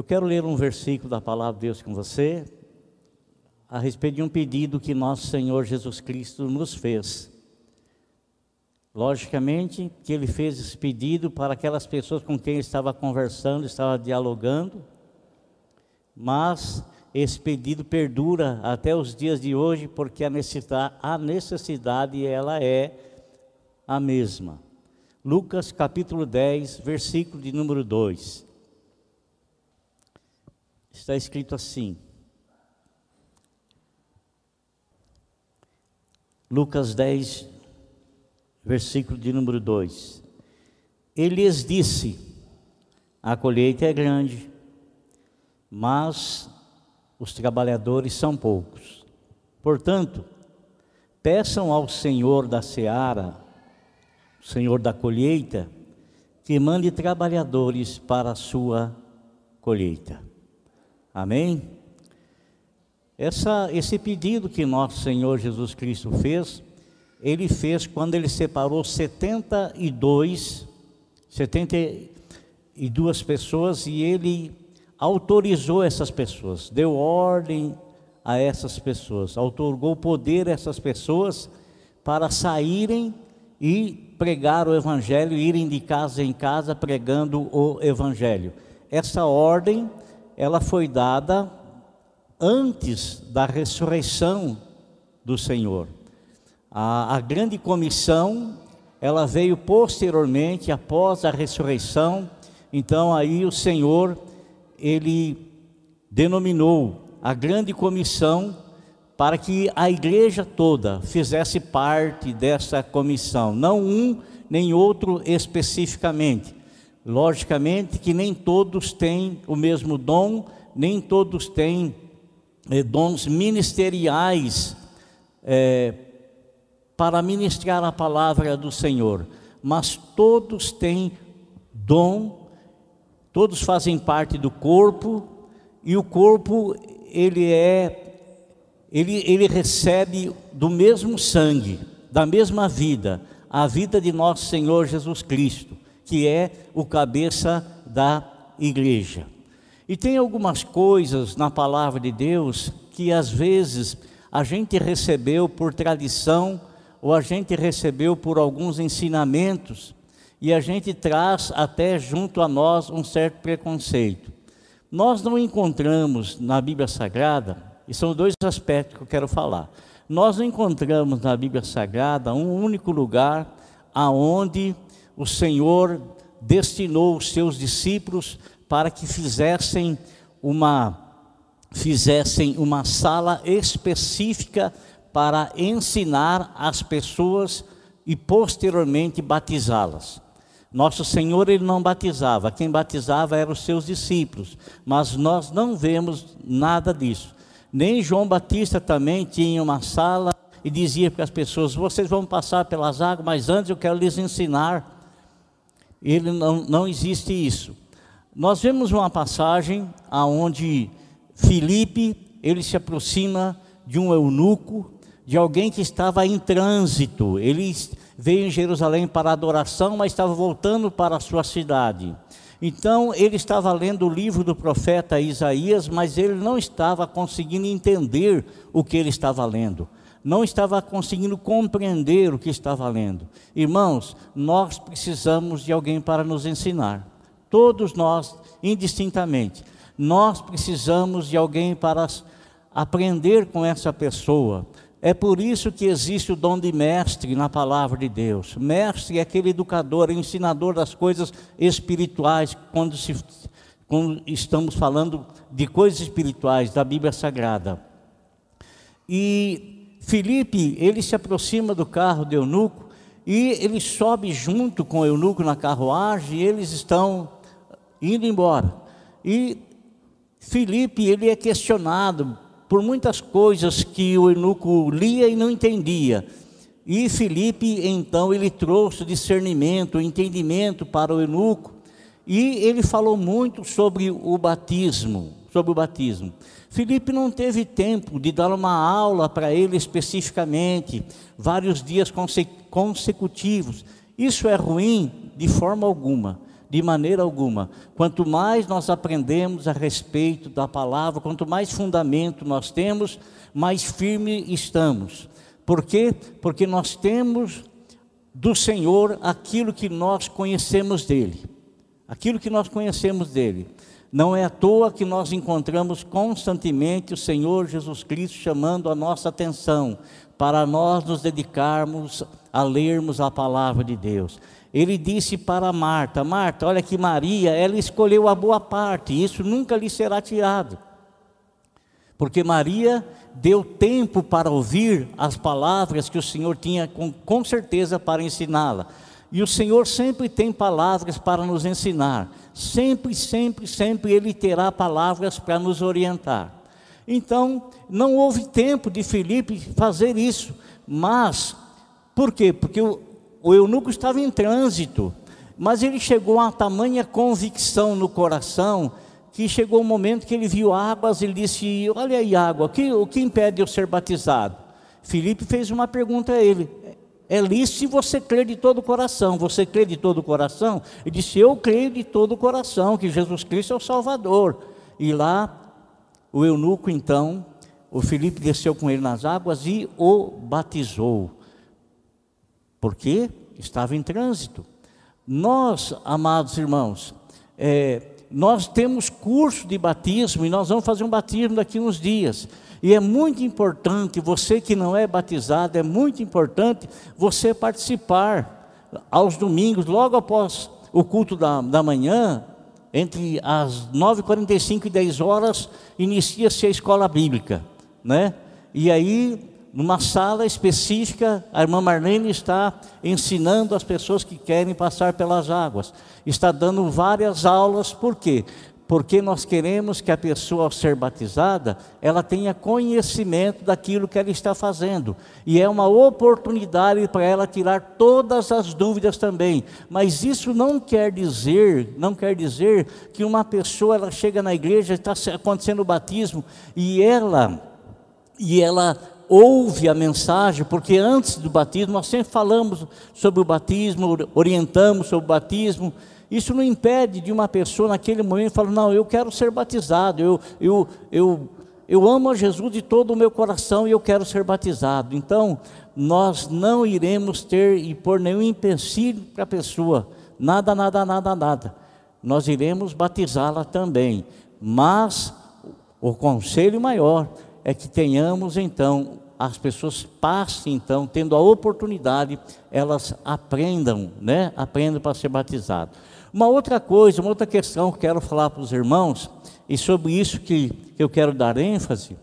Eu quero ler um versículo da palavra de Deus com você, a respeito de um pedido que nosso Senhor Jesus Cristo nos fez. Logicamente que ele fez esse pedido para aquelas pessoas com quem ele estava conversando, estava dialogando, mas esse pedido perdura até os dias de hoje, porque a necessidade, a necessidade ela é a mesma. Lucas capítulo 10, versículo de número 2. Está escrito assim: Lucas 10, versículo de número 2. Ele lhes disse: A colheita é grande, mas os trabalhadores são poucos. Portanto, peçam ao Senhor da seara, Senhor da colheita, que mande trabalhadores para a sua colheita. Amém? Essa, esse pedido que nosso Senhor Jesus Cristo fez, ele fez quando ele separou 72, 72 pessoas e ele autorizou essas pessoas, deu ordem a essas pessoas, outorgou poder a essas pessoas para saírem e pregar o Evangelho, irem de casa em casa pregando o Evangelho. Essa ordem, ela foi dada antes da ressurreição do Senhor. A, a, grande comissão, ela veio posteriormente, após a ressurreição. Então aí o Senhor, ele denominou a grande comissão para que a igreja toda fizesse parte dessa comissão, não um nem outro especificamente. Logicamente que nem todos têm o mesmo dom, nem todos têm eh, dons ministeriais eh, para ministrar a palavra do Senhor, mas todos têm dom, todos fazem parte do corpo e o corpo ele é ele, ele recebe do mesmo sangue, da mesma vida, a vida de nosso Senhor Jesus Cristo, que é o cabeça da igreja. E tem algumas coisas na palavra de Deus que às vezes a gente recebeu por tradição ou a gente recebeu por alguns ensinamentos e a gente traz até junto a nós um certo preconceito. Nós não encontramos na Bíblia Sagrada, e são dois aspectos que eu quero falar. Nós não encontramos na Bíblia Sagrada um único lugar aonde o Senhor destinou os seus discípulos para que fizessem uma fizessem uma sala específica para ensinar as pessoas e posteriormente batizá-las. Nosso Senhor ele não batizava, quem batizava eram os seus discípulos, mas nós não vemos nada disso. Nem João Batista também tinha uma sala e dizia para as pessoas: vocês vão passar pelas águas, mas antes eu quero lhes ensinar. Ele não, não existe isso. Nós vemos uma passagem aonde Filipe, ele se aproxima de um eunuco, de alguém que estava em trânsito. Ele veio em Jerusalém para adoração, mas estava voltando para a sua cidade. Então, ele estava lendo o livro do profeta Isaías, mas ele não estava conseguindo entender o que ele estava lendo. Não estava conseguindo compreender o que estava lendo. Irmãos, nós precisamos de alguém para nos ensinar todos nós, indistintamente. Nós precisamos de alguém para aprender com essa pessoa. É por isso que existe o dom de mestre na palavra de Deus. Mestre é aquele educador, ensinador das coisas espirituais, quando, se, quando estamos falando de coisas espirituais da Bíblia Sagrada. E Felipe, ele se aproxima do carro de eunuco e ele sobe junto com eunuco na carruagem e eles estão indo embora. E Filipe, ele é questionado por muitas coisas que o eunuco lia e não entendia. E Filipe, então, ele trouxe discernimento, entendimento para o eunuco, e ele falou muito sobre o batismo, sobre o batismo. Filipe não teve tempo de dar uma aula para ele especificamente, vários dias consecutivos. Isso é ruim de forma alguma. de maneira alguma. Quanto mais nós aprendemos a respeito da palavra, quanto mais fundamento nós temos, mais firme estamos. Por quê? Porque nós temos do Senhor aquilo que nós conhecemos dele. Aquilo que nós conhecemos dele. Não é à toa que nós encontramos constantemente o Senhor Jesus Cristo chamando a nossa atenção para nós nos dedicarmos a lermos a palavra de Deus. Ele disse para Marta: Marta, olha que Maria, ela escolheu a boa parte, isso nunca lhe será tirado. Porque Maria deu tempo para ouvir as palavras que o Senhor tinha com, com certeza para ensiná-la. E o Senhor sempre tem palavras para nos ensinar. Sempre, sempre, sempre Ele terá palavras para nos orientar. Então, não houve tempo de Filipe fazer isso. Mas, por quê? Porque o, o eunuco estava em trânsito. Mas ele chegou a tamanha convicção no coração que chegou o um momento que ele viu águas, ele disse: Olha aí, água, o que, o que impede eu ser batizado? Filipe fez uma pergunta a ele: É lícito se você crer de todo o coração. Você crê de todo o coração? Ele disse: Eu creio de todo o coração que Jesus Cristo é o Salvador. E lá, o eunuco, então, o Filipe desceu com ele nas águas e o batizou. Porque estava em trânsito. Nós, amados irmãos, é, nós temos curso de batismo e nós vamos fazer um batismo daqui uns dias. E é muito importante, você que não é batizado, é muito importante você participar aos domingos, logo após o culto da, da manhã, entre as 9h45 e 10 horas, inicia-se a escola bíblica. Né? E aí numa sala específica, a irmã Marlene está ensinando as pessoas que querem passar pelas águas. Está dando várias aulas, por quê? Porque nós queremos que a pessoa, ao ser batizada, ela tenha conhecimento daquilo que ela está fazendo. E é uma oportunidade para ela tirar todas as dúvidas também. Mas isso não quer dizer, não quer dizer que uma pessoa ela chega na igreja, está acontecendo o batismo e ela e ela ouve a mensagem, porque antes do batismo nós sempre falamos sobre o batismo, orientamos sobre o batismo. Isso não impede de uma pessoa naquele momento falar: Não, eu quero ser batizado, eu, eu, eu, eu amo a Jesus de todo o meu coração e eu quero ser batizado. Então, nós não iremos ter e pôr nenhum empecilho para a pessoa, nada, nada, nada, nada. Nós iremos batizá-la também, mas o conselho maior é que tenhamos então as pessoas passem então, tendo a oportunidade, elas aprendam, né? Aprendam para ser batizado. Uma outra coisa, uma outra questão que quero falar para os irmãos, e sobre isso que, eu quero dar ênfase,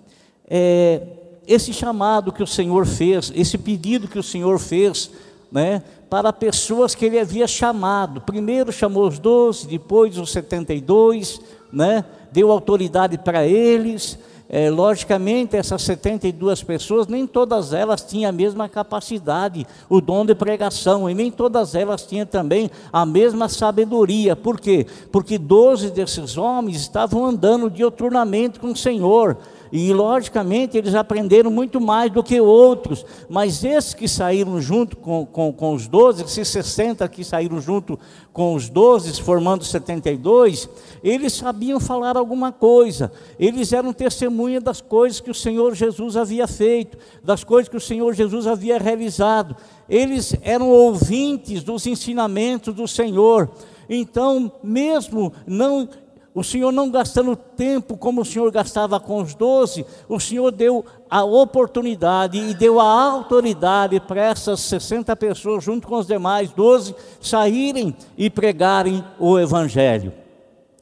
é esse chamado que o Senhor fez, esse pedido que o Senhor fez, né? Para pessoas que ele havia chamado. Primeiro chamou os doze, depois os setenta e dois, né? Deu autoridade para eles é, logicamente, essas 72 pessoas, nem todas elas tinham a mesma capacidade, o dom de pregação, e nem todas elas tinham também a mesma sabedoria. Por quê? Porque 12 desses homens estavam andando dioturnamente com o Senhor. E logicamente eles aprenderam muito mais do que outros, mas esses que saíram junto com, com, com os 12, esses 60 que saíram junto com os 12, formando 72, eles sabiam falar alguma coisa, eles eram testemunha das coisas que o Senhor Jesus havia feito, das coisas que o Senhor Jesus havia realizado, eles eram ouvintes dos ensinamentos do Senhor. Então, mesmo não o Senhor não gastando tempo como o Senhor gastava com os doze, o Senhor deu a oportunidade e deu a autoridade para essas 60 pessoas, junto com os demais doze, saírem e pregarem o Evangelho.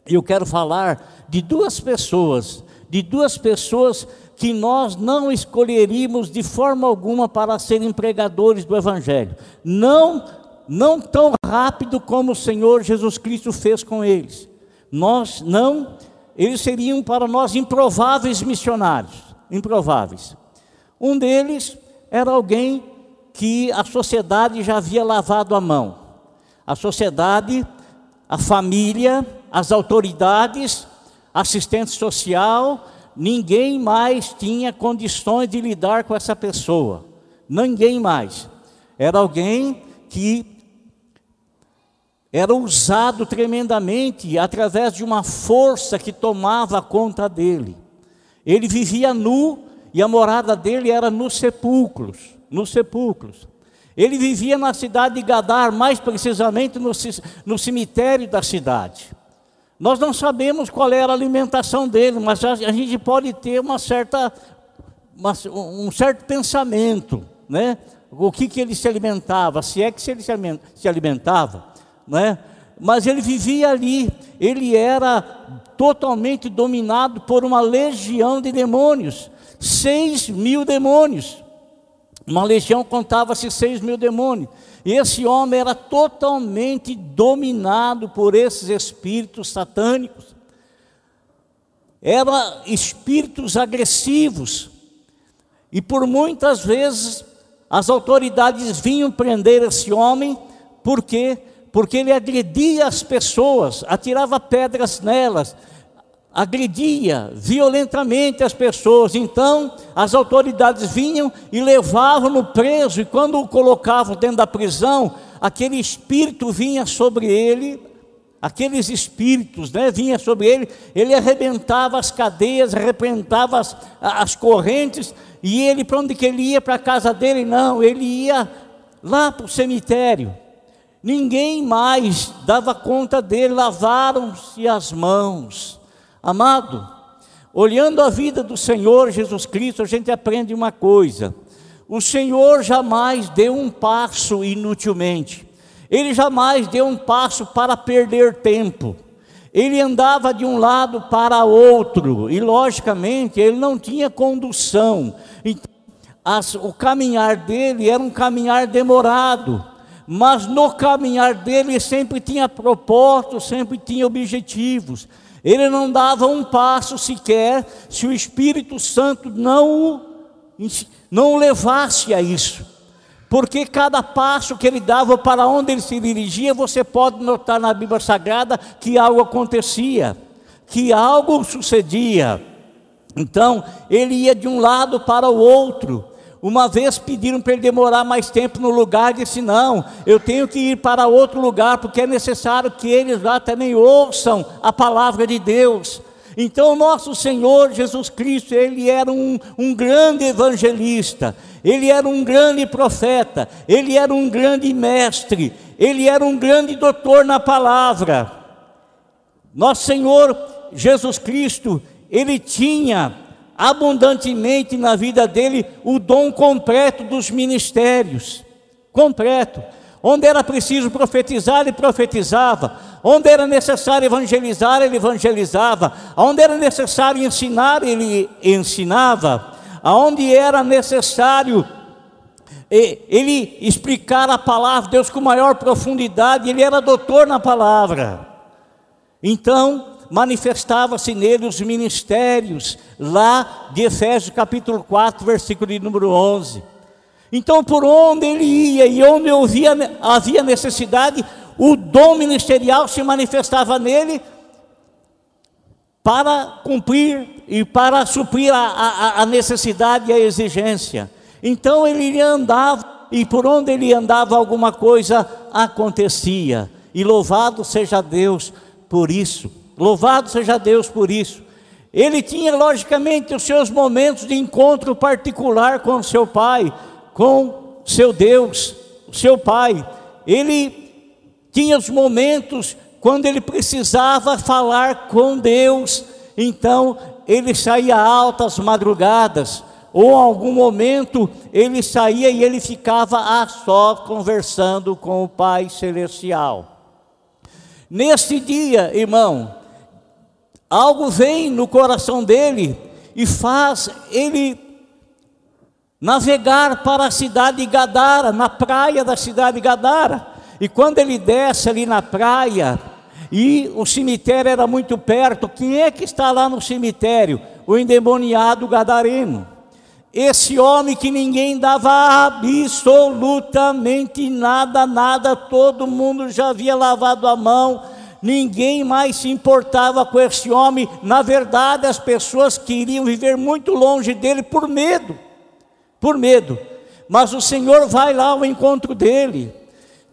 Eu quero falar de duas pessoas, de duas pessoas que nós não escolheríamos de forma alguma para serem pregadores do Evangelho. Não, não tão rápido como o Senhor Jesus Cristo fez com eles nós não, eles seriam para nós improváveis missionários, improváveis. Um deles era alguém que a sociedade já havia lavado a mão. A sociedade, a família, as autoridades, assistente social, ninguém mais tinha condições de lidar com essa pessoa. Ninguém mais. Era alguém que era usado tremendamente através de uma força que tomava conta dele. Ele vivia nu e a morada dele era nos sepulcros, nos sepulcros. Ele vivia na cidade de Gadar, mais precisamente no, no cemitério da cidade. Nós não sabemos qual era a alimentação dele, mas a, a gente pode ter uma certa, uma, um certo pensamento, né? O que, que ele se alimentava, se é que se ele se alimentava, né? Mas ele vivia ali, ele era totalmente dominado por uma legião de demônios, seis mil demônios. Uma legião contava-se seis mil demônios. E esse homem era totalmente dominado por esses espíritos satânicos. Eram espíritos agressivos. E por muitas vezes as autoridades vinham prender esse homem, por quê? Porque ele agredia as pessoas, atirava pedras nelas, agredia violentamente as pessoas. Então, as autoridades vinham e levavam-no preso, e quando o colocavam dentro da prisão, aquele espírito vinha sobre ele, aqueles espíritos, né, vinha sobre ele, ele arrebentava as cadeias, arrebentava as, as correntes, e ele, para onde que ele ia? Para a casa dele? Não, ele ia lá para o cemitério. Ninguém mais dava conta dele, lavaram-se as mãos Amado, olhando a vida do Senhor Jesus Cristo, a gente aprende uma coisa: o Senhor jamais deu um passo inutilmente, ele jamais deu um passo para perder tempo. Ele andava de um lado para outro e, logicamente, ele não tinha condução. Então, as, o caminhar dele era um caminhar demorado, mas no caminhar dele sempre tinha propósito, sempre tinha objetivos. Ele não dava um passo sequer se o Espírito Santo não, não levasse a isso. Porque cada passo que ele dava para onde ele se dirigia, você pode notar na Bíblia Sagrada que algo acontecia, que algo sucedia. Então, ele ia de um lado para o outro, uma vez pediram para ele demorar mais tempo no lugar, disse: Não, eu tenho que ir para outro lugar, porque é necessário que eles lá também ouçam a palavra de Deus. Então, nosso Senhor Jesus Cristo, ele era um, um grande evangelista, ele era um grande profeta, ele era um grande mestre, ele era um grande doutor na palavra. Nosso Senhor Jesus Cristo, ele tinha abundantemente na vida dele o dom completo dos ministérios completo. Onde era preciso profetizar, ele profetizava. Onde era necessário evangelizar, ele evangelizava. Onde era necessário ensinar, ele ensinava. Aonde era necessário ele explicar a palavra de Deus com maior profundidade, ele era doutor na palavra. Então, manifestava-se nele os ministérios, lá de Efésios capítulo 4, versículo de número 11. Então, por onde ele ia e onde havia, havia necessidade, o dom ministerial se manifestava nele para cumprir e para suprir a, a, a necessidade e a exigência. Então ele andava, e por onde ele andava, alguma coisa acontecia. E louvado seja Deus por isso. Louvado seja Deus por isso. Ele tinha, logicamente, os seus momentos de encontro particular com seu pai, com seu Deus, seu pai. Ele tinha os momentos quando ele precisava falar com Deus, então ele saía altas madrugadas, ou em algum momento ele saía e ele ficava a só conversando com o Pai Celestial. Neste dia, irmão, algo vem no coração dele e faz ele navegar para a cidade de Gadara, na praia da cidade de Gadara. E quando ele desce ali na praia, e o cemitério era muito perto, quem é que está lá no cemitério? O endemoniado gadareno. Esse homem que ninguém dava absolutamente nada, nada, todo mundo já havia lavado a mão, ninguém mais se importava com esse homem. Na verdade, as pessoas queriam viver muito longe dele por medo, por medo. Mas o Senhor vai lá ao encontro dele.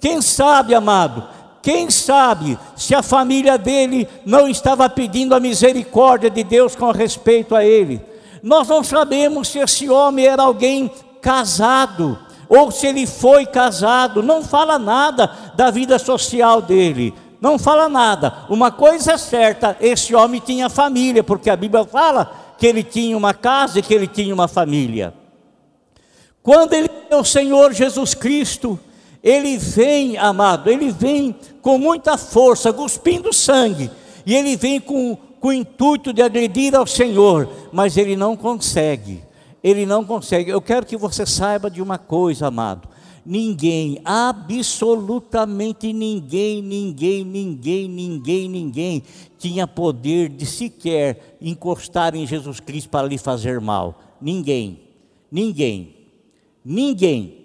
Quem sabe, amado, Quem sabe se a família dele não estava pedindo a misericórdia de Deus com respeito a ele? Nós não sabemos se esse homem era alguém casado ou se ele foi casado, não fala nada da vida social dele, não fala nada. Uma coisa é certa: esse homem tinha família, porque a Bíblia fala que ele tinha uma casa e que ele tinha uma família. Quando ele é o Senhor Jesus Cristo, ele vem, amado, ele vem com muita força, cuspindo sangue, e ele vem com, com o intuito de agredir ao Senhor, mas ele não consegue, ele não consegue. Eu quero que você saiba de uma coisa, amado: ninguém, absolutamente ninguém, ninguém, ninguém, ninguém, ninguém tinha poder de sequer encostar em Jesus Cristo para lhe fazer mal. Ninguém, ninguém, ninguém.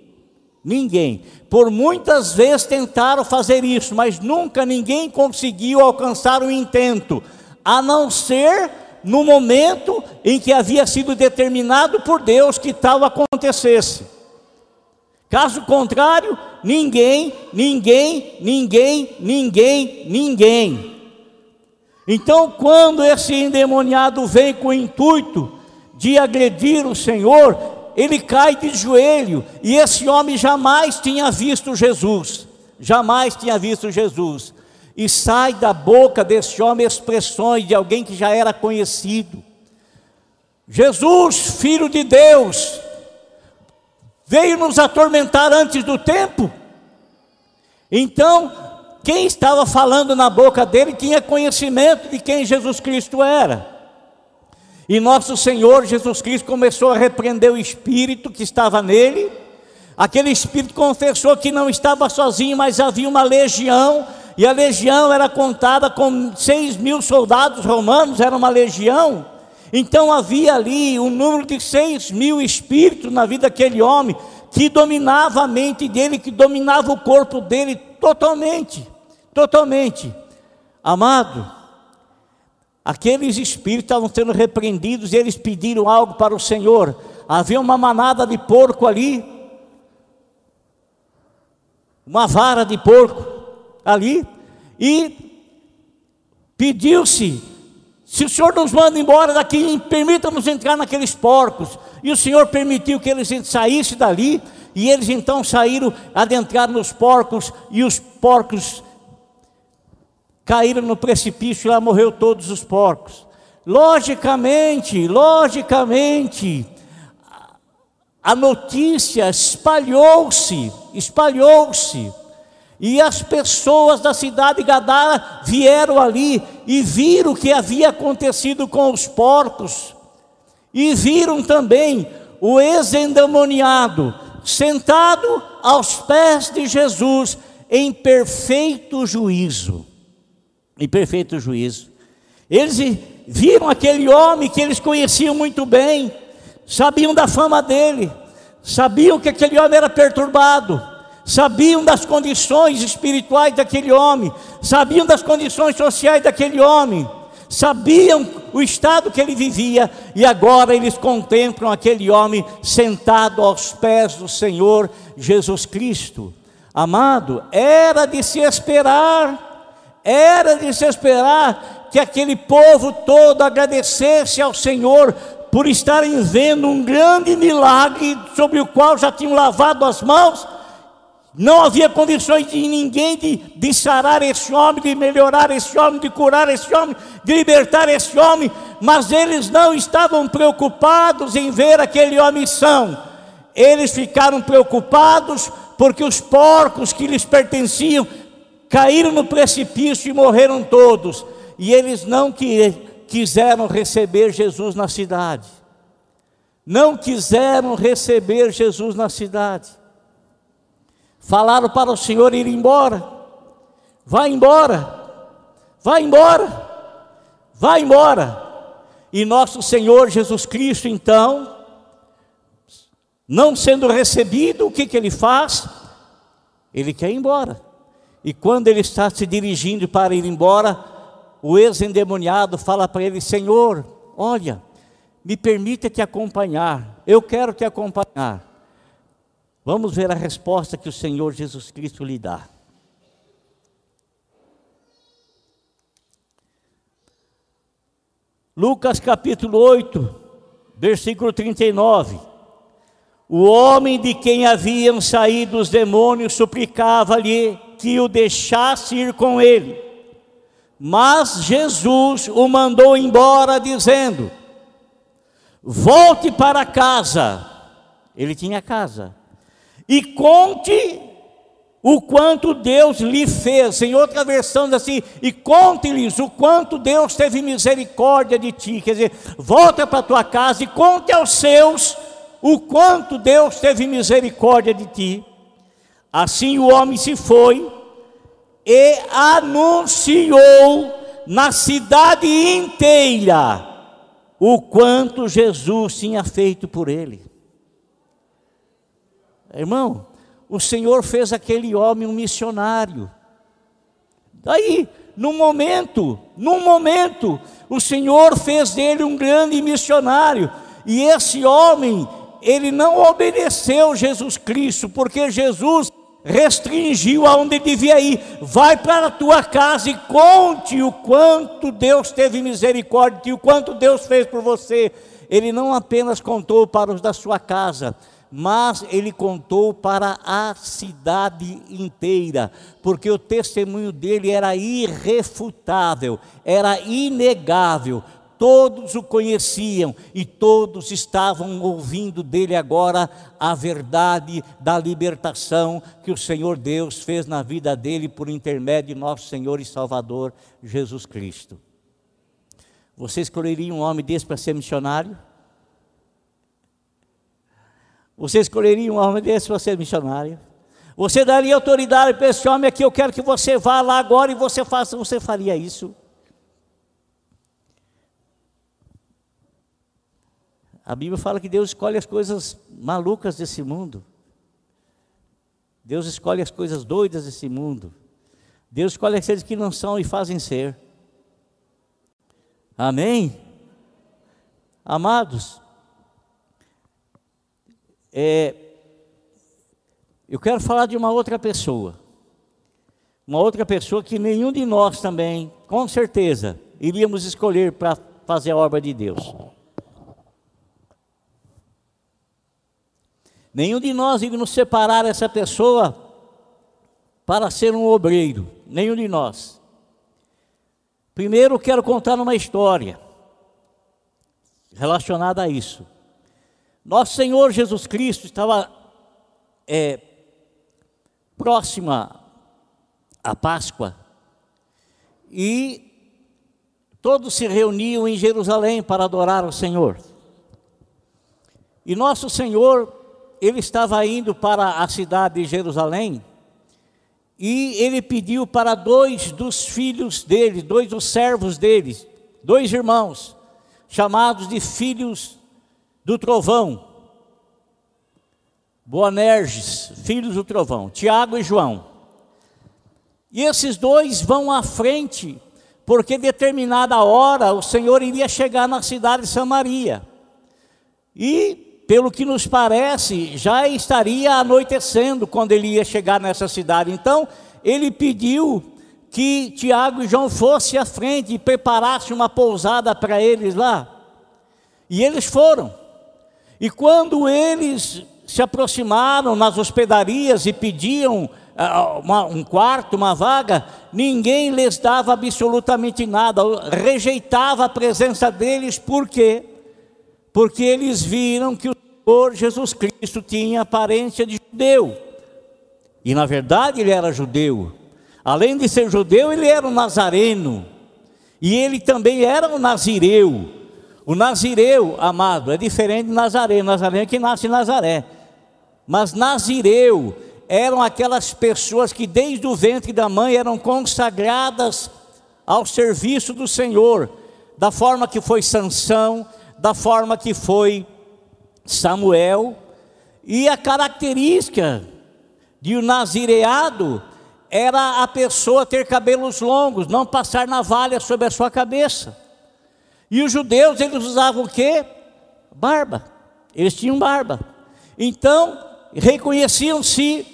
Ninguém. Por muitas vezes tentaram fazer isso, mas nunca ninguém conseguiu alcançar o intento, a não ser no momento em que havia sido determinado por Deus que tal acontecesse. Caso contrário, ninguém, ninguém, ninguém, ninguém, ninguém. Então, quando esse endemoniado vem com o intuito de agredir o Senhor, ele cai de joelho, e esse homem jamais tinha visto Jesus, jamais tinha visto Jesus, e sai da boca desse homem expressões de alguém que já era conhecido. Jesus, filho de Deus, veio nos atormentar antes do tempo. Então, quem estava falando na boca dele tinha conhecimento de quem Jesus Cristo era. E nosso Senhor Jesus Cristo começou a repreender o espírito que estava nele. Aquele espírito confessou que não estava sozinho, mas havia uma legião, e a legião era contada com seis mil soldados romanos, era uma legião. Então havia ali um número de seis mil espíritos na vida daquele homem, que dominava a mente dele, que dominava o corpo dele totalmente, totalmente. Amado, Aqueles espíritos estavam sendo repreendidos e eles pediram algo para o Senhor. Havia uma manada de porco ali, uma vara de porco ali, e pediu-se: se o Senhor nos manda embora daqui, permita-nos entrar naqueles porcos. E o Senhor permitiu que eles saíssem dali, e eles então saíram, adentraram nos porcos, e os porcos caíram no precipício e lá morreu todos os porcos. Logicamente, logicamente, a notícia espalhou-se, espalhou-se. E as pessoas da cidade de Gadara vieram ali e viram o que havia acontecido com os porcos. E viram também o ex-endemoniado sentado aos pés de Jesus em perfeito juízo em perfeito juízo. Eles viram aquele homem que eles conheciam muito bem, sabiam da fama dele, sabiam que aquele homem era perturbado, sabiam das condições espirituais daquele homem, sabiam das condições sociais daquele homem, sabiam o estado que ele vivia, e agora eles contemplam aquele homem sentado aos pés do Senhor Jesus Cristo. Amado, era de se esperar era de se esperar que aquele povo todo agradecesse ao Senhor por estarem vendo um grande milagre sobre o qual já tinham lavado as mãos. Não havia condições de ninguém de, de sarar esse homem, de melhorar esse homem, de curar esse homem, de libertar esse homem, mas eles não estavam preocupados em ver aquele homem são. Eles ficaram preocupados porque os porcos que lhes pertenciam caíram no precipício e morreram todos, e eles não quiseram receber Jesus na cidade. Não quiseram receber Jesus na cidade. Falaram para o Senhor ir embora. Vai embora. Vai embora. Vai embora. E nosso Senhor Jesus Cristo, então, não sendo recebido, o que, que ele faz? Ele quer ir embora. E quando ele está se dirigindo para ir embora, o ex-endemoniado fala para ele: Senhor, olha, me permita te acompanhar, eu quero te acompanhar. Vamos ver a resposta que o Senhor Jesus Cristo lhe dá. Lucas capítulo 8, versículo 39. O homem de quem haviam saído os demônios suplicava-lhe que o deixasse ir com ele. Mas Jesus o mandou embora, dizendo: Volte para casa. Ele tinha casa e conte o quanto Deus lhe fez. Em outra versão assim: e conte-lhes o quanto Deus teve misericórdia de ti. Quer dizer, volta para tua casa e conte aos seus o quanto Deus teve misericórdia de ti. Assim o homem se foi e anunciou na cidade inteira o quanto Jesus tinha feito por ele. Irmão, o Senhor fez aquele homem um missionário. Daí, num momento, num momento, o Senhor fez dele um grande missionário. E esse homem, ele não obedeceu Jesus Cristo, porque Jesus restringiu aonde devia ir. Vai para a tua casa e conte o quanto Deus teve misericórdia e o quanto Deus fez por você. Ele não apenas contou para os da sua casa, mas ele contou para a cidade inteira, porque o testemunho dele era irrefutável, era inegável. Todos o conheciam e todos estavam ouvindo dele agora a verdade da libertação que o Senhor Deus fez na vida dele por intermédio de nosso Senhor e Salvador Jesus Cristo. Você escolheria um homem desse para ser missionário? Você escolheria um homem desse para ser missionário? Você daria autoridade para esse homem aqui? Eu quero que você vá lá agora e você faça. Você faria isso? A Bíblia fala que Deus escolhe as coisas malucas desse mundo. Deus escolhe as coisas doidas desse mundo. Deus escolhe aqueles que não são e fazem ser. Amém? Amados, é, eu quero falar de uma outra pessoa. Uma outra pessoa que nenhum de nós também, com certeza, iríamos escolher para fazer a obra de Deus. Nenhum de nós iríamos separar essa pessoa para ser um obreiro. Nenhum de nós. Primeiro, quero contar uma história relacionada a isso. Nosso Senhor Jesus Cristo estava é, próxima à Páscoa e todos se reuniam em Jerusalém para adorar o Senhor. E nosso Senhor, ele estava indo para a cidade de Jerusalém e ele pediu para dois dos filhos dele, dois dos servos dele, dois irmãos, chamados de filhos do trovão, Boanerges, filhos do trovão, Tiago e João. E esses dois vão à frente, porque determinada hora o Senhor iria chegar na cidade de Samaria. E, pelo que nos parece, já estaria anoitecendo quando ele ia chegar nessa cidade. Então, ele pediu que Tiago e João fossem à frente e preparassem uma pousada para eles lá. E eles foram. E quando eles se aproximaram nas hospedarias e pediam uh, uma, um quarto, uma vaga, ninguém lhes dava absolutamente nada, rejeitava a presença deles, por quê? Porque eles viram que o Senhor Jesus Cristo tinha aparência de judeu, e na verdade ele era judeu, além de ser judeu, ele era um nazareno, e ele também era um nazireu. O nazireu, amado, é diferente do nazareno. Nazareno é que nasce em Nazaré. Mas nazireu eram aquelas pessoas que desde o ventre da mãe eram consagradas ao serviço do Senhor, da forma que foi Sansão, da forma que foi Samuel, e a característica de um nazireado era a pessoa ter cabelos longos, não passar navalha sobre a sua cabeça. E os judeus, eles usavam o quê? Barba. Eles tinham barba. Então, reconheciam-se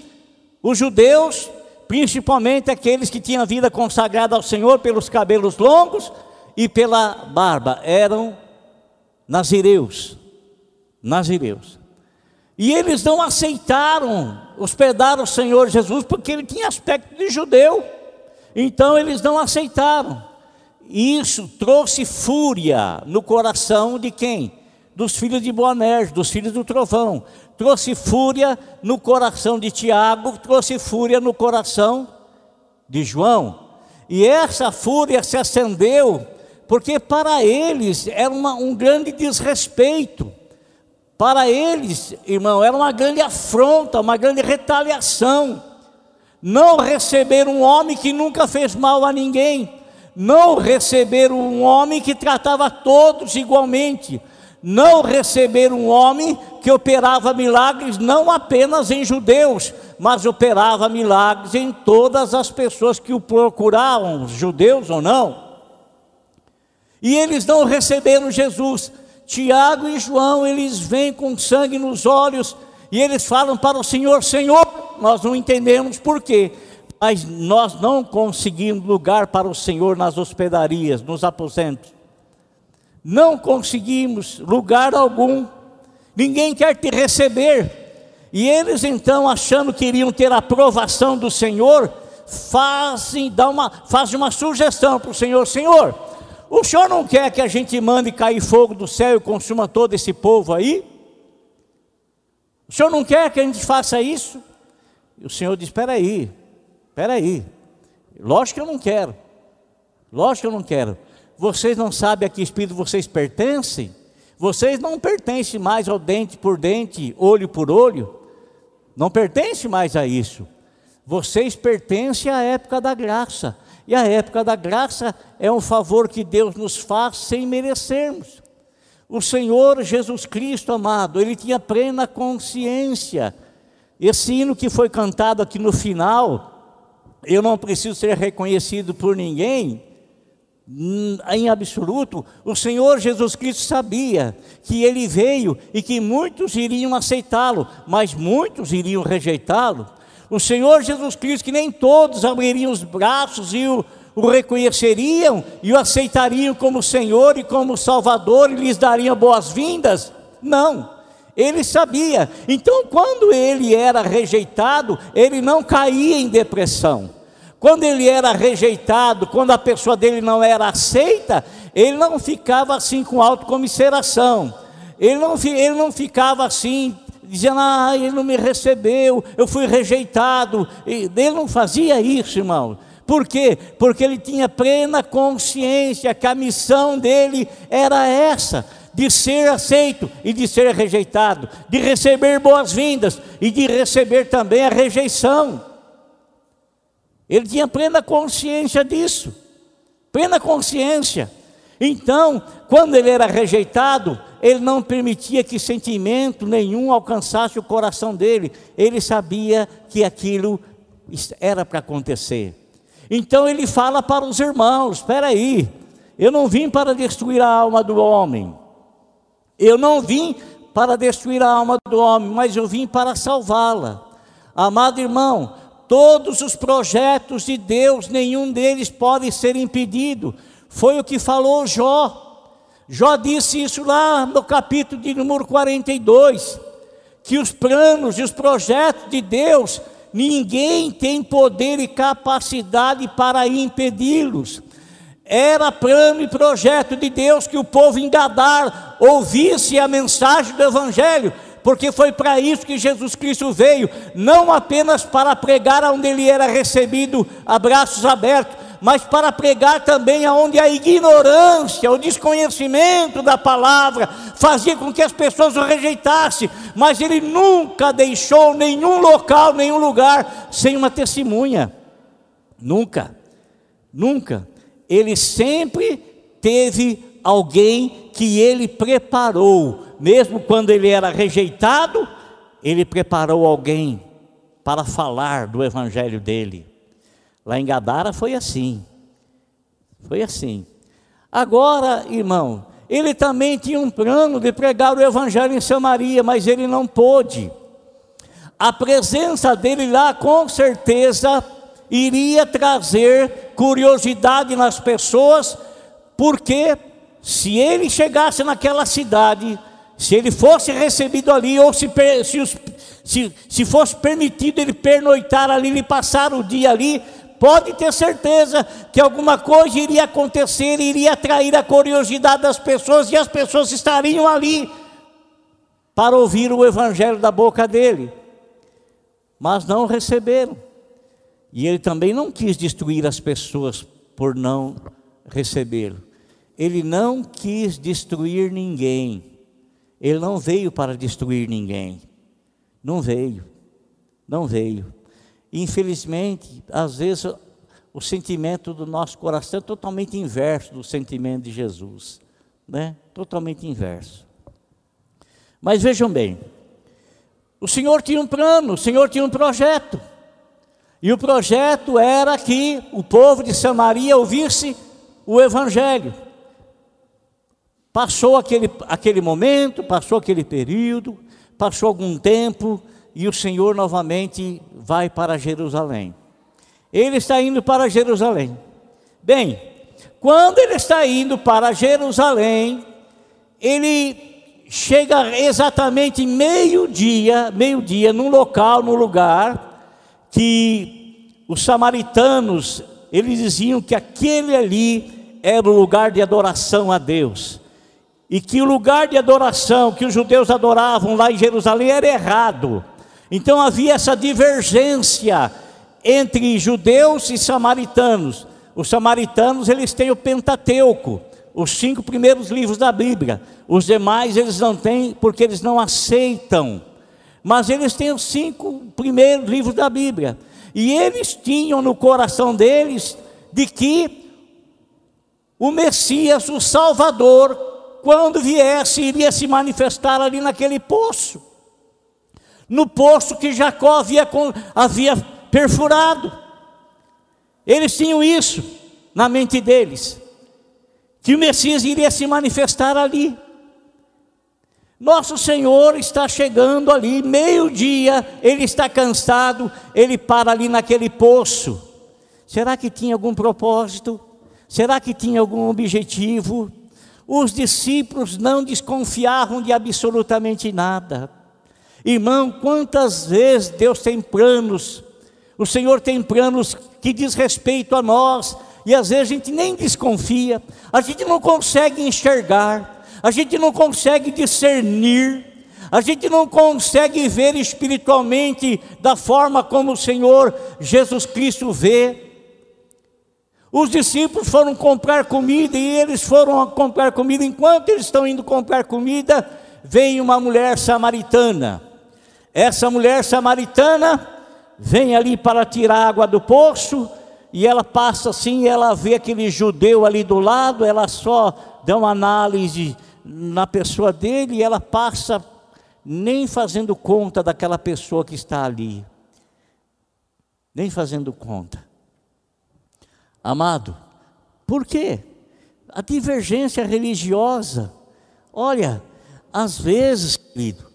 os judeus, principalmente aqueles que tinham a vida consagrada ao Senhor pelos cabelos longos, e pela barba, eram nazireus. Nazireus. E eles não aceitaram hospedar o Senhor Jesus porque ele tinha aspecto de judeu. Então eles não aceitaram. Isso trouxe fúria no coração de quem? Dos filhos de Boanerges, dos filhos do trovão. Trouxe fúria no coração de Tiago, trouxe fúria no coração de João. E essa fúria se acendeu porque para eles era uma, um grande desrespeito. Para eles, irmão, era uma grande afronta, uma grande retaliação. Não receber um homem que nunca fez mal a ninguém, não receber um homem que tratava todos igualmente, não receber um homem que operava milagres não apenas em judeus, mas operava milagres em todas as pessoas que o procuravam, judeus ou não. E eles não receberam Jesus. Tiago e João, eles vêm com sangue nos olhos e eles falam para o Senhor: Senhor, nós não entendemos por quê, mas nós não conseguimos lugar para o Senhor nas hospedarias, nos aposentos. Não conseguimos lugar algum, ninguém quer te receber. E eles então, achando que iriam ter a aprovação do Senhor, fazem, dá uma, fazem uma sugestão para o Senhor: Senhor, o senhor não quer que a gente mande cair fogo do céu e consuma todo esse povo aí? O senhor não quer que a gente faça isso? E o senhor diz: espera aí, espera aí. Lógico que eu não quero. Lógico que eu não quero. Vocês não sabem a que espírito vocês pertencem? Vocês não pertencem mais ao dente por dente, olho por olho. Não pertencem mais a isso. Vocês pertencem à época da graça. E a época da graça é um favor que Deus nos faz sem merecermos. O Senhor Jesus Cristo, amado, ele tinha plena consciência. Esse hino que foi cantado aqui no final, eu não preciso ser reconhecido por ninguém, hum, em absoluto, o Senhor Jesus Cristo sabia que ele veio e que muitos iriam aceitá-lo, mas muitos iriam rejeitá-lo. O Senhor Jesus Cristo, que nem todos abririam os braços e o, o reconheceriam e o aceitariam como Senhor e como Salvador e lhes dariam boas-vindas. Não, ele sabia. Então, quando ele era rejeitado, ele não caía em depressão. Quando ele era rejeitado, quando a pessoa dele não era aceita, ele não ficava assim com autocomiseração. Ele não, ele não ficava assim dizendo, ah, ele não me recebeu, eu fui rejeitado. Ele não fazia isso, irmão. Por quê? Porque ele tinha plena consciência que a missão dele era essa, de ser aceito e de ser rejeitado, de receber boas-vindas e de receber também a rejeição. Ele tinha plena consciência disso, plena consciência. Então, quando ele era rejeitado, ele não permitia que sentimento nenhum alcançasse o coração dele. Ele sabia que aquilo era para acontecer. Então ele fala para os irmãos: espera aí, eu não vim para destruir a alma do homem. Eu não vim para destruir a alma do homem, mas eu vim para salvá-la. Amado irmão, todos os projetos de Deus, nenhum deles pode ser impedido. Foi o que falou Jó. Jó disse isso lá no capítulo de número 42, que os planos e os projetos de Deus, ninguém tem poder e capacidade para impedi-los. Era plano e projeto de Deus que o povo em Gadar ouvisse a mensagem do Evangelho, porque foi para isso que Jesus Cristo veio, não apenas para pregar onde ele era recebido a braços abertos, mas para pregar também aonde a ignorância, o desconhecimento da palavra fazia com que as pessoas o rejeitassem, mas ele nunca deixou nenhum local, nenhum lugar sem uma testemunha. Nunca. Nunca. Ele sempre teve alguém que ele preparou, mesmo quando ele era rejeitado, ele preparou alguém para falar do evangelho dele. Lá em Gadara foi assim. Foi assim. Agora, irmão, ele também tinha um plano de pregar o evangelho em Samaria, mas ele não pôde. A presença dele lá, com certeza, iria trazer curiosidade nas pessoas, porque se ele chegasse naquela cidade, se ele fosse recebido ali, ou se, se, se, se fosse permitido ele pernoitar ali, ele passar o dia ali, pode ter certeza que alguma coisa iria acontecer, iria atrair a curiosidade das pessoas e as pessoas estariam ali para ouvir o evangelho da boca dele. Mas não receberam. E ele também não quis destruir as pessoas por não recebê-lo. Ele não quis destruir ninguém. Ele não veio para destruir ninguém. Não veio. Não veio. Infelizmente, às vezes o sentimento do nosso coração é totalmente inverso do sentimento de Jesus, né? Totalmente inverso. Mas vejam bem, o Senhor tinha um plano, o Senhor tinha um projeto. E o projeto era que o povo de Samaria ouvisse o Evangelho. Passou aquele, aquele momento, passou aquele período, passou algum tempo, e o Senhor novamente vai para Jerusalém. Ele está indo para Jerusalém. Bem, quando ele está indo para Jerusalém, ele chega exatamente meio-dia, meio-dia, num local, num lugar, que os samaritanos, eles diziam que aquele ali era o lugar de adoração a Deus. E que o lugar de adoração que os judeus adoravam lá em Jerusalém era errado. Então havia essa divergência entre judeus e samaritanos. Os samaritanos, eles têm o Pentateuco, os cinco primeiros livros da Bíblia. Os demais eles não têm porque eles não aceitam. Mas eles têm os cinco primeiros livros da Bíblia. E eles tinham no coração deles de que o Messias, o Salvador, quando viesse, iria se manifestar ali naquele poço. No poço que Jacó havia, havia perfurado. Eles tinham isso na mente deles que o Messias iria se manifestar ali. Nosso Senhor está chegando ali, meio-dia, ele está cansado, ele para ali naquele poço. Será que tinha algum propósito? Será que tinha algum objetivo? Os discípulos não desconfiavam de absolutamente nada. Irmão, quantas vezes Deus tem planos, o Senhor tem planos que diz respeito a nós, e às vezes a gente nem desconfia, a gente não consegue enxergar, a gente não consegue discernir, a gente não consegue ver espiritualmente da forma como o Senhor Jesus Cristo vê. Os discípulos foram comprar comida e eles foram comprar comida. Enquanto eles estão indo comprar comida, vem uma mulher samaritana. Essa mulher samaritana vem ali para tirar água do poço e ela passa assim, ela vê aquele judeu ali do lado, ela só dá uma análise na pessoa dele e ela passa nem fazendo conta daquela pessoa que está ali. Nem fazendo conta. Amado, por quê? A divergência religiosa. Olha, às vezes, querido,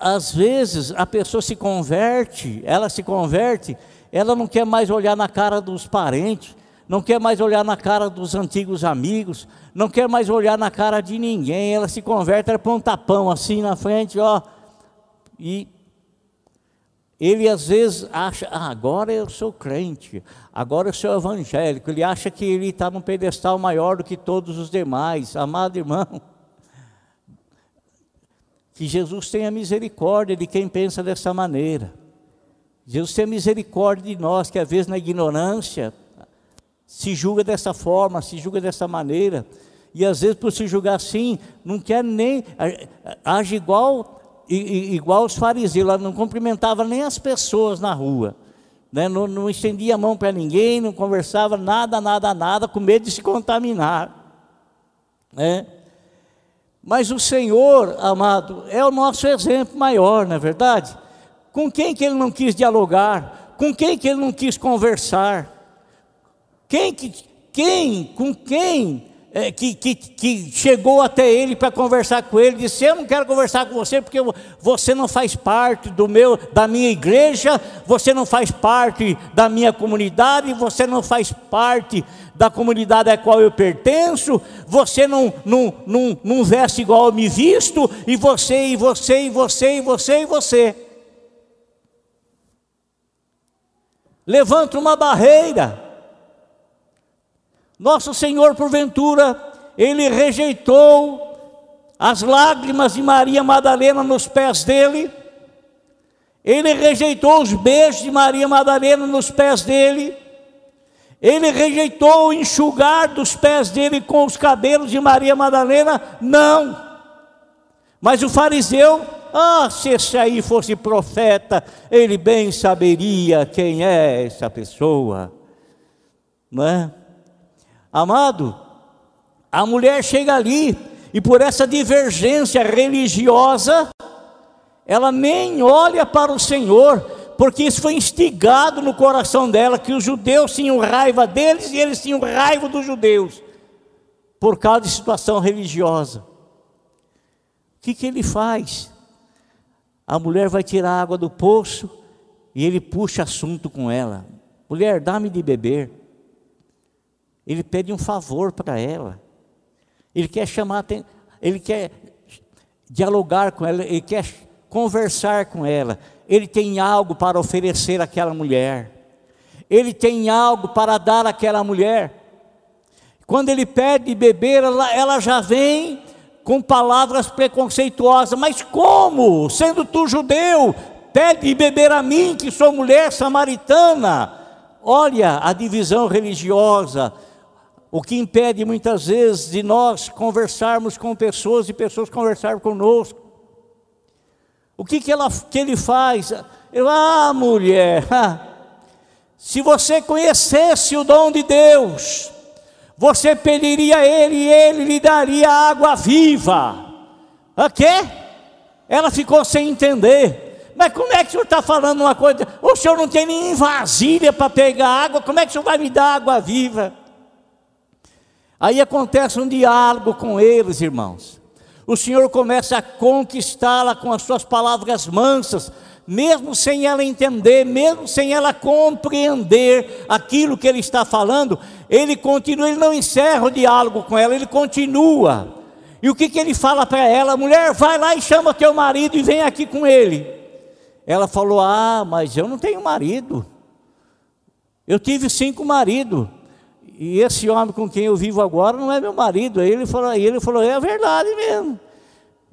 às vezes a pessoa se converte, ela se converte ela não quer mais olhar na cara dos parentes, não quer mais olhar na cara dos antigos amigos, não quer mais olhar na cara de ninguém. Ela se converte, ela põe um tapão assim na frente, ó. E ele às vezes acha, ah, agora eu sou crente, agora eu sou evangélico. Ele acha que ele está num pedestal maior do que todos os demais. Amado irmão, que Jesus tenha misericórdia de quem pensa dessa maneira. Jesus tem misericórdia de nós, que às vezes na ignorância se julga dessa forma, se julga dessa maneira, e às vezes por se julgar assim, não quer nem, age igual, igual os fariseus, ela não cumprimentava nem as pessoas na rua, né? não, não estendia a mão para ninguém, não conversava nada, nada, nada, com medo de se contaminar. Né? Mas o Senhor, amado, é o nosso exemplo maior, não é verdade? Com quem que ele não quis dialogar? Com quem que ele não quis conversar? Quem que, quem, com quem é, que, que, que, chegou até ele para conversar com ele, disse: Eu não quero conversar com você porque você não faz parte do meu, da minha igreja, você não faz parte da minha comunidade, você não faz parte da comunidade a qual eu pertenço, você não, não, não, não veste igual eu me visto, e você, e você, e você, e você, e você. Levanta uma barreira nosso Senhor, porventura, ele rejeitou as lágrimas de Maria Madalena nos pés dele, ele rejeitou os beijos de Maria Madalena nos pés dele, ele rejeitou o enxugar dos pés dele com os cabelos de Maria Madalena? Não. Mas o fariseu, ah, se esse aí fosse profeta, ele bem saberia quem é essa pessoa, não é? Amado, a mulher chega ali e por essa divergência religiosa, ela nem olha para o Senhor, porque isso foi instigado no coração dela, que os judeus tinham raiva deles e eles tinham raiva dos judeus, por causa de situação religiosa. O que, que ele faz? A mulher vai tirar a água do poço e ele puxa assunto com ela: mulher, dá-me de beber. Ele pede um favor para ela. Ele quer chamar, ele quer dialogar com ela, ele quer conversar com ela. Ele tem algo para oferecer àquela mulher. Ele tem algo para dar àquela mulher. Quando ele pede beber, ela, ela já vem com palavras preconceituosas. Mas como? Sendo tu judeu, pede beber a mim, que sou mulher samaritana. Olha a divisão religiosa o que impede muitas vezes de nós conversarmos com pessoas e pessoas conversarem conosco. O que, que, ela, que ele faz? Eu, ah, mulher, se você conhecesse o dom de Deus, você pediria a Ele e Ele lhe daria água viva. A quê? Ela ficou sem entender. Mas como é que o senhor está falando uma coisa? O senhor não tem nem vasilha para pegar água, como é que o senhor vai me dar água viva? Aí acontece um diálogo com eles, irmãos. O Senhor começa a conquistá-la com as suas palavras mansas, mesmo sem ela entender, mesmo sem ela compreender aquilo que ele está falando, ele continua, ele não encerra o diálogo com ela, ele continua. E o que, que ele fala para ela? Mulher, vai lá e chama teu marido e vem aqui com ele. Ela falou: Ah, mas eu não tenho marido. Eu tive cinco maridos. E esse homem com quem eu vivo agora não é meu marido. Aí ele falou, ele falou é verdade mesmo.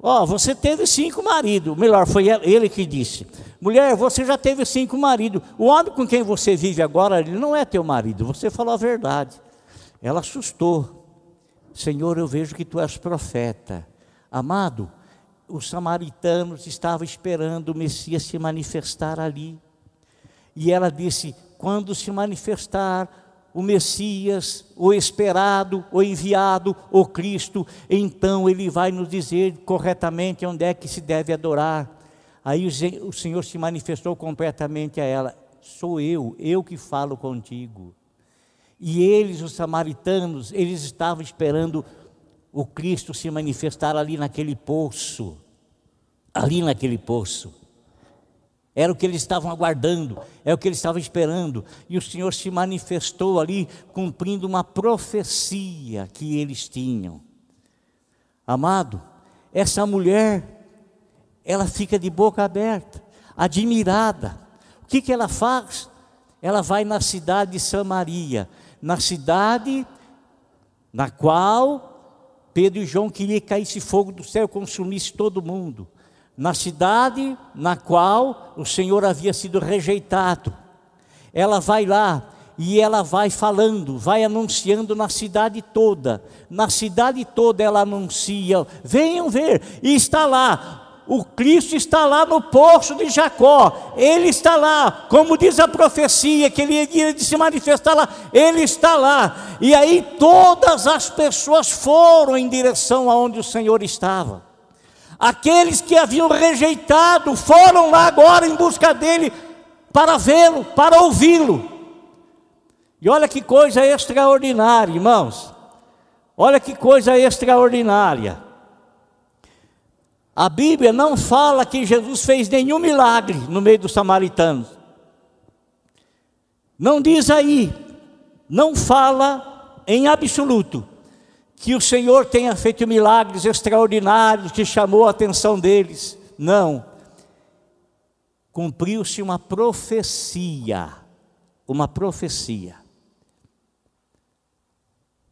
Ó, você teve cinco maridos. Melhor, foi ele que disse. Mulher, você já teve cinco maridos. O homem com quem você vive agora, ele não é teu marido. Você falou a verdade. Ela assustou. Senhor, eu vejo que tu és profeta. Amado, os samaritanos estavam esperando o Messias se manifestar ali. E ela disse: quando se manifestar o Messias, o esperado, o enviado, o Cristo, então ele vai nos dizer corretamente onde é que se deve adorar. Aí o Senhor se manifestou completamente a ela: sou eu, eu que falo contigo. E eles, os samaritanos, eles estavam esperando o Cristo se manifestar ali naquele poço, ali naquele poço. Era o que eles estavam aguardando, é o que eles estavam esperando. E o Senhor se manifestou ali, cumprindo uma profecia que eles tinham. Amado, essa mulher, ela fica de boca aberta, admirada. O que, que ela faz? Ela vai na cidade de Samaria, na cidade na qual Pedro e João queriam que caísse fogo do céu e consumisse todo mundo na cidade na qual o Senhor havia sido rejeitado. Ela vai lá e ela vai falando, vai anunciando na cidade toda. Na cidade toda ela anuncia: venham ver, e está lá. O Cristo está lá no poço de Jacó, ele está lá, como diz a profecia, que ele ia se manifestar lá, ele está lá, e aí todas as pessoas foram em direção aonde o Senhor estava. Aqueles que haviam rejeitado foram lá agora em busca dele para vê-lo, para ouvi-lo. E olha que coisa extraordinária, irmãos. Olha que coisa extraordinária. A Bíblia não fala que Jesus fez nenhum milagre no meio dos samaritanos. Não diz aí, não fala em absoluto que o Senhor tenha feito milagres extraordinários que chamou a atenção deles. Não. Cumpriu-se uma profecia, uma profecia.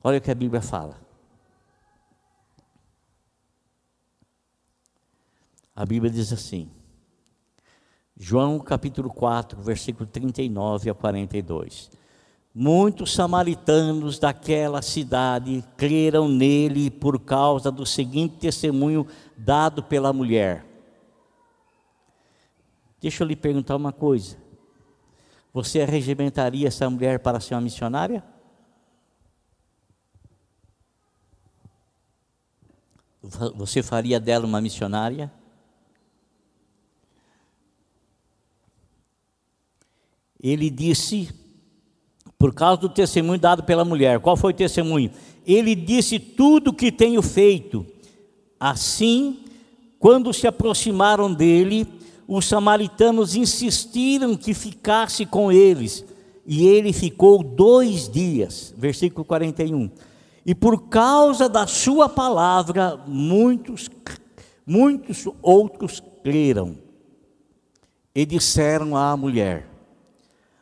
Olha o que a Bíblia fala. A Bíblia diz assim, João capítulo 4, versículo 39 a 42. Muitos samaritanos daquela cidade creram nele por causa do seguinte testemunho dado pela mulher. Deixa eu lhe perguntar uma coisa. Você regimentaria essa mulher para ser uma missionária? Você faria dela uma missionária? ele disse, por causa do testemunho dado pela mulher, qual foi o testemunho? Ele disse tudo o que tenho feito. Assim, quando se aproximaram dele, os samaritanos insistiram que ficasse com eles, e ele ficou dois dias. Versículo 41. E por causa da sua palavra, muitos, muitos outros creram. E disseram à mulher: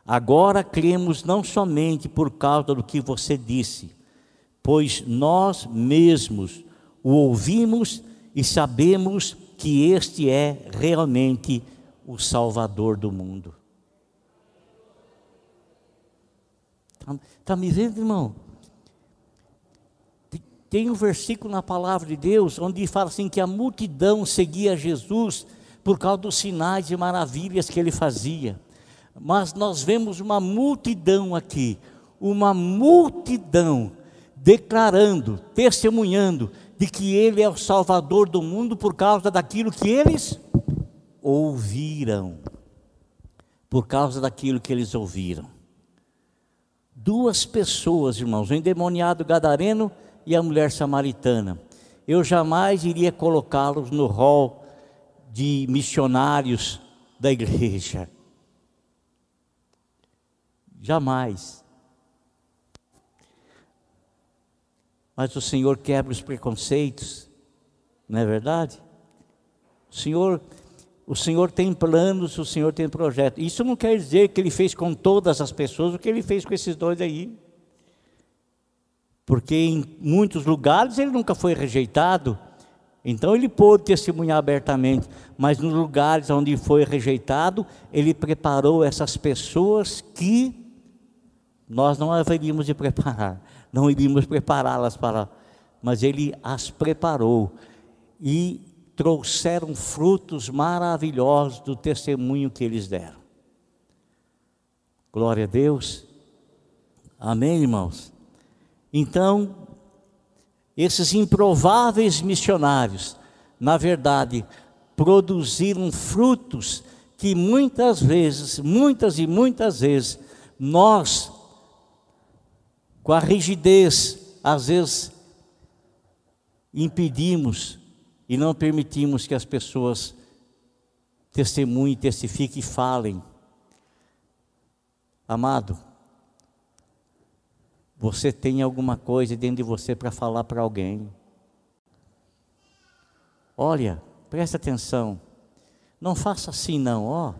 Agora cremos não somente por causa do que você disse, pois nós mesmos o ouvimos e sabemos que este é realmente o Salvador do mundo. Está tá me vendo, irmão? Tem um versículo na palavra de Deus onde fala assim que a multidão seguia Jesus por causa dos sinais e maravilhas que ele fazia mas nós vemos uma multidão aqui, uma multidão declarando, testemunhando de que Ele é o Salvador do mundo por causa daquilo que eles ouviram. Por causa daquilo que eles ouviram. Duas pessoas, irmãos, o endemoniado gadareno e a mulher samaritana. Eu jamais iria colocá-los no rol de missionários da igreja. Jamais. Mas o Senhor quebra os preconceitos, não é verdade? O Senhor, o Senhor tem planos, o Senhor tem projetos. Isso não quer dizer que Ele fez com todas as pessoas o que Ele fez com esses dois aí. Porque em muitos lugares Ele nunca foi rejeitado, então ele pôde testemunhar abertamente, mas nos lugares onde foi rejeitado, ele preparou essas pessoas que nós não haveríamos de preparar, não iríamos prepará-las para, mas ele as preparou e trouxeram frutos maravilhosos do testemunho que eles deram. Glória a Deus. Amém, irmãos? Então, esses improváveis missionários, na verdade, produziram frutos que muitas vezes, muitas e muitas vezes, nós com a rigidez, às vezes impedimos e não permitimos que as pessoas testemunhem, testifiquem e falem. Amado, você tem alguma coisa dentro de você para falar para alguém. Olha, presta atenção. Não faça assim não, ó.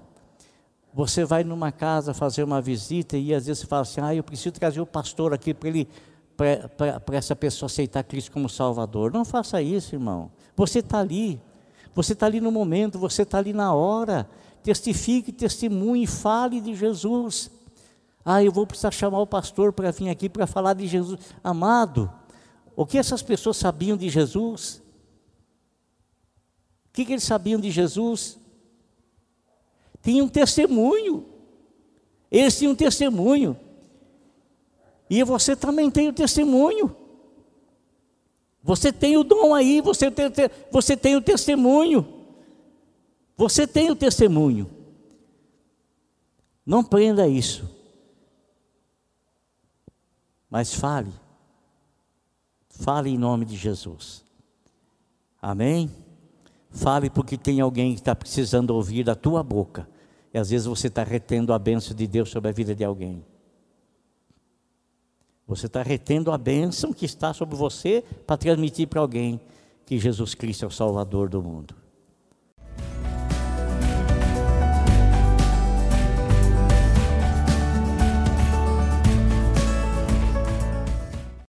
Você vai numa casa fazer uma visita e às vezes você fala assim: ah, eu preciso trazer o pastor aqui para ele para essa pessoa aceitar Cristo como Salvador. Não faça isso, irmão. Você está ali, você está ali no momento, você está ali na hora. Testifique, testemunhe, fale de Jesus. Ah, eu vou precisar chamar o pastor para vir aqui para falar de Jesus. Amado, o que essas pessoas sabiam de Jesus? O que, que eles sabiam de Jesus? Tinha um testemunho. Eles tinham um testemunho. E você também tem o testemunho. Você tem o dom aí, você tem, você tem o testemunho. Você tem o testemunho. Não prenda isso. Mas fale. Fale em nome de Jesus. Amém? Fale porque tem alguém que está precisando ouvir da tua boca. E às vezes você está retendo a bênção de Deus sobre a vida de alguém. Você está retendo a bênção que está sobre você para transmitir para alguém que Jesus Cristo é o Salvador do mundo.